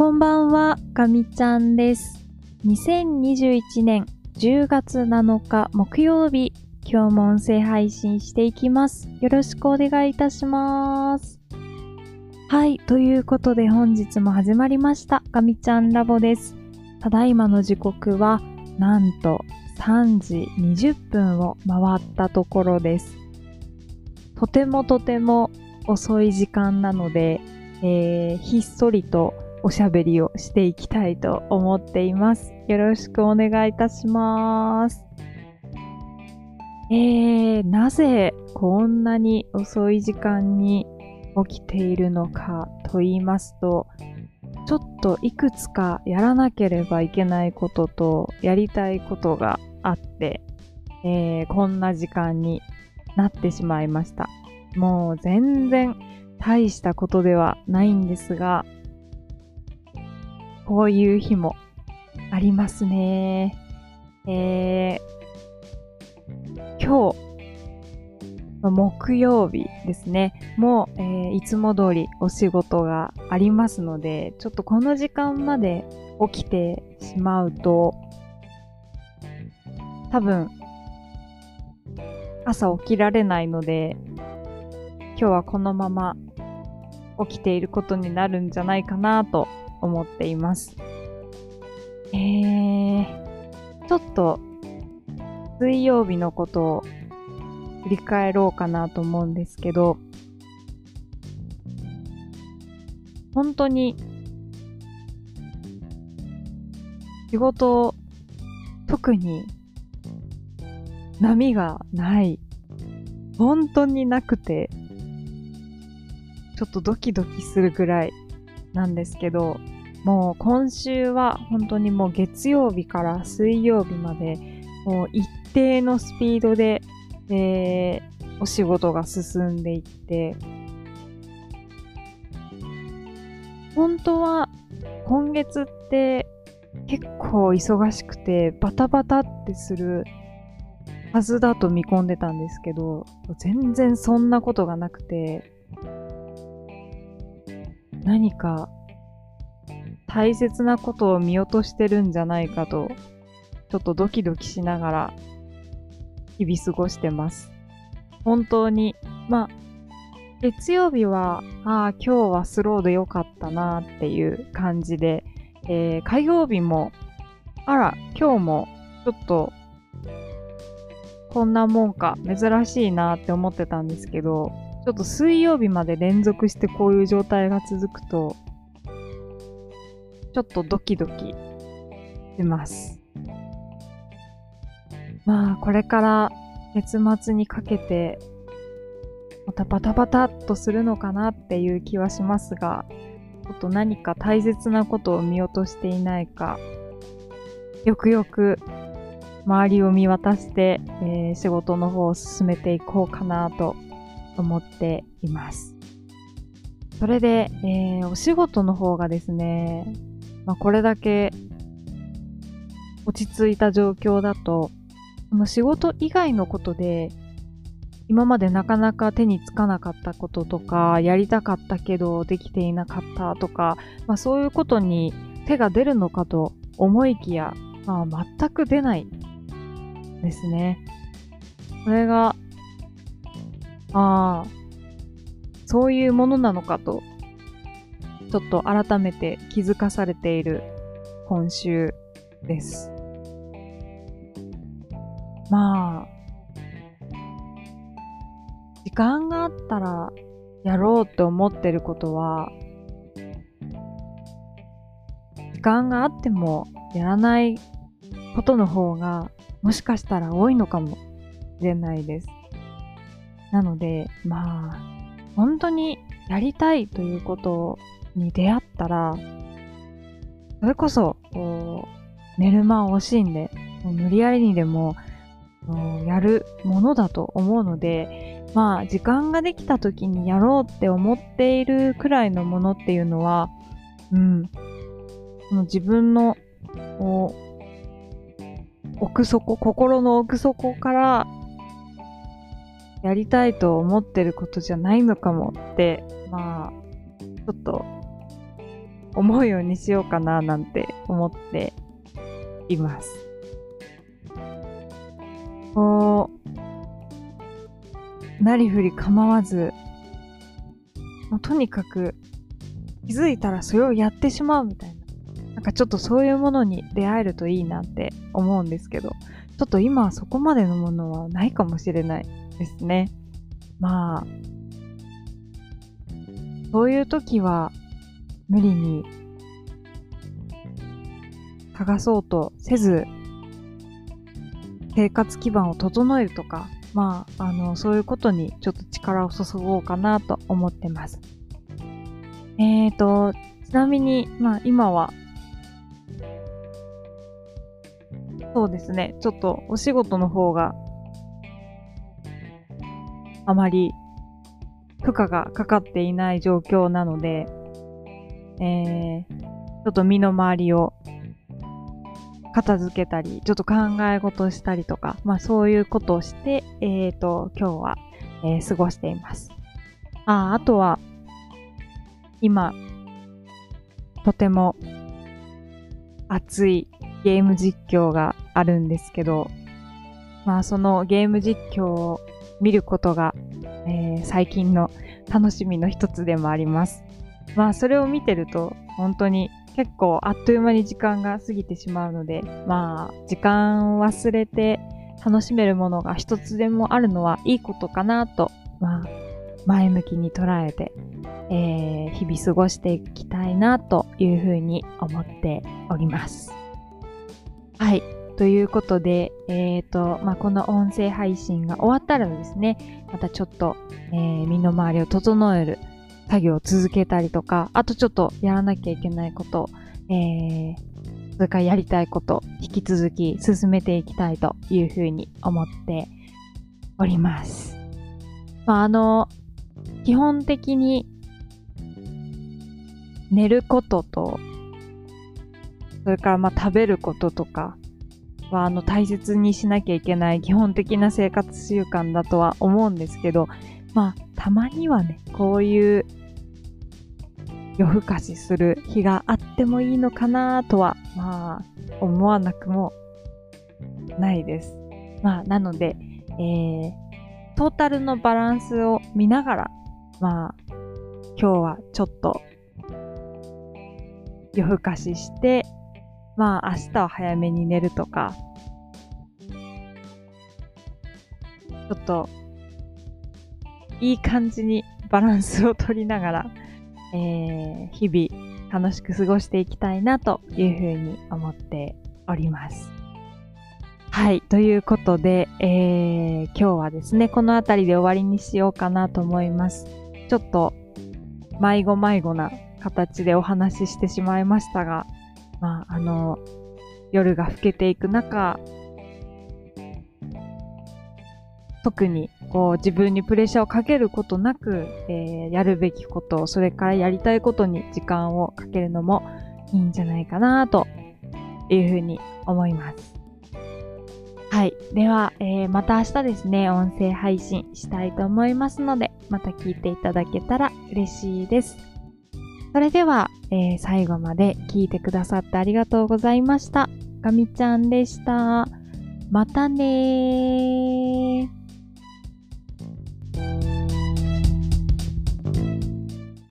こんばんは、かみちゃんです。2021年10月7日木曜日、今日も音声配信していきます。よろしくお願いいたします。はい、ということで本日も始まりました、かみちゃんラボです。ただいまの時刻は、なんと3時20分を回ったところです。とてもとても遅い時間なので、えー、ひっそりとおしゃべりをしていきたいと思っています。よろしくお願いいたします。えー、なぜこんなに遅い時間に起きているのかと言いますと、ちょっといくつかやらなければいけないこととやりたいことがあって、えー、こんな時間になってしまいました。もう全然大したことではないんですが、こういう日もありますね。えー、今日、木曜日ですね。もう、えー、いつも通りお仕事がありますので、ちょっとこの時間まで起きてしまうと、多分、朝起きられないので、今日はこのまま起きていることになるんじゃないかなと思っています。えー、ちょっと水曜日のことを振り返ろうかなと思うんですけど、本当に仕事特に波がない。本当になくて、ちょっとドキドキするぐらいなんですけど、もう今週は本当にもう月曜日から水曜日まで、もう一定のスピードで、えー、お仕事が進んでいって、本当は今月って結構忙しくてバタバタってするはずだと見込んでたんですけど、全然そんなことがなくて、何か大切なことを見落としてるんじゃないかと、ちょっとドキドキしながら日々過ごしてます。本当に、まあ、月曜日は、ああ、今日はスローでよかったなっていう感じで、えー、火曜日も、あら、今日もちょっとこんなもんか、珍しいなって思ってたんですけど、ちょっと水曜日まで連続してこういう状態が続くと、ちょっとドキドキします。まあ、これから月末にかけて、またバタバタっとするのかなっていう気はしますが、ちょっと何か大切なことを見落としていないか、よくよく周りを見渡して、えー、仕事の方を進めていこうかなと思っています。それで、えー、お仕事の方がですね、まあ、これだけ落ち着いた状況だと、その仕事以外のことで、今までなかなか手につかなかったこととか、やりたかったけどできていなかったとか、まあ、そういうことに手が出るのかと思いきや、まあ、全く出ないですね。これが、ああ、そういうものなのかと、ちょっと改めて気づかされている今週です。まあ、時間があったらやろうって思ってることは、時間があってもやらないことの方がもしかしたら多いのかもしれないです。なので、まあ、本当にやりたいということに出会ったら、それこそ、こう、寝る間を惜しんで、もう無理やりにでも、やるものだと思うので、まあ、時間ができた時にやろうって思っているくらいのものっていうのは、うん、その自分の、こう、奥底、心の奥底からやりたいと思ってることじゃないのかもって、まあ、ちょっと思うようにしようかななんて思っています。こう、なりふり構わず、もうとにかく気づいたらそれをやってしまうみたいな。なんかちょっとそういうものに出会えるといいなって思うんですけど、ちょっと今はそこまでのものはないかもしれないですね。まあ、そういう時は無理に探そうとせず、生活基盤を整えるとか、まあ、あの、そういうことにちょっと力を注ごうかなと思ってます。えーと、ちなみに、まあ今は、そうですね、ちょっとお仕事の方があまり負荷がかかっていない状況なので、えー、ちょっと身の回りを片付けたり、ちょっと考え事したりとか、まあそういうことをして、えっ、ー、と、今日は、えー、過ごしています。あ、あとは、今、とても熱いゲーム実況があるんですけど、まあそのゲーム実況を見ることが、えー、最近の楽しみの一つでもあります。まあそれを見てると本当に結構あっという間に時間が過ぎてしまうので、まあ時間を忘れて楽しめるものが一つでもあるのはいいことかなと、まあ前向きに捉えて、えー、日々過ごしていきたいなというふうに思っております。はい。ということで、え、ー、と、まあ、この音声配信が終わったらですね、またちょっと、えー、身の回りを整える作業を続けたりとか、あとちょっとやらなきゃいけないこと、えー、それからやりたいこと、引き続き進めていきたいというふうに思っております。まあ、あの、基本的に寝ることと、それからまあ食べることとか、はあの大切にしなきゃいけない基本的な生活習慣だとは思うんですけど、まあたまにはね、こういう夜更かしする日があってもいいのかなとは、まあ思わなくもないです。まあなので、えー、トータルのバランスを見ながら、まあ今日はちょっと夜更かしして、まあ明日は早めに寝るとか、ちょっといい感じにバランスを取りながら、えー、日々楽しく過ごしていきたいなというふうに思っております。はい。ということで、えー、今日はですね、この辺りで終わりにしようかなと思います。ちょっと迷子迷子な形でお話ししてしまいましたが、まあ、あの、夜が更けていく中、特にこう自分にプレッシャーをかけることなく、えー、やるべきこと、それからやりたいことに時間をかけるのもいいんじゃないかなというふうに思います。はい。では、えー、また明日ですね、音声配信したいと思いますので、また聞いていただけたら嬉しいです。それでは、えー、最後まで聞いてくださってありがとうございました。ガミちゃんでした。またねー。